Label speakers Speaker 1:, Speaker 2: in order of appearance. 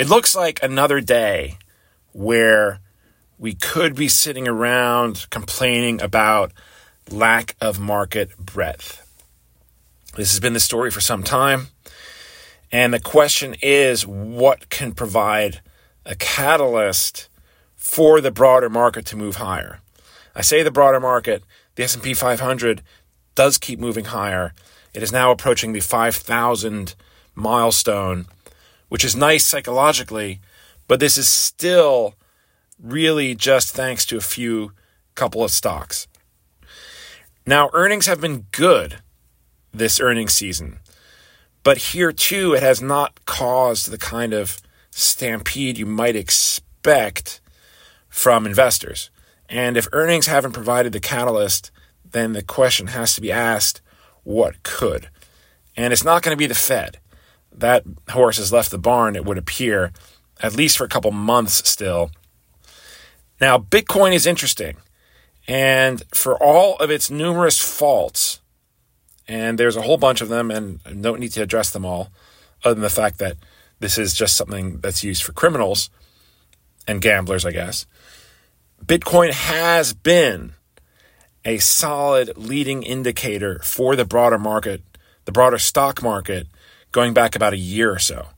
Speaker 1: It looks like another day where we could be sitting around complaining about lack of market breadth. This has been the story for some time. And the question is what can provide a catalyst for the broader market to move higher? I say the broader market, the S&P 500 does keep moving higher. It is now approaching the 5,000 milestone, which is nice psychologically, but this is still really just thanks to a few couple of stocks. Now, earnings have been good this earnings season, but here too, it has not caused the kind of stampede you might expect from investors. And if earnings haven't provided the catalyst, then the question has to be asked what could? And it's not going to be the Fed. That horse has left the barn, it would appear, at least for a couple months still. Now, Bitcoin is interesting. And for all of its numerous faults, and there's a whole bunch of them, and I don't need to address them all, other than the fact that this is just something that's used for criminals and gamblers, I guess. Bitcoin has been a solid leading indicator for the broader market, the broader stock market, going back about a year or so.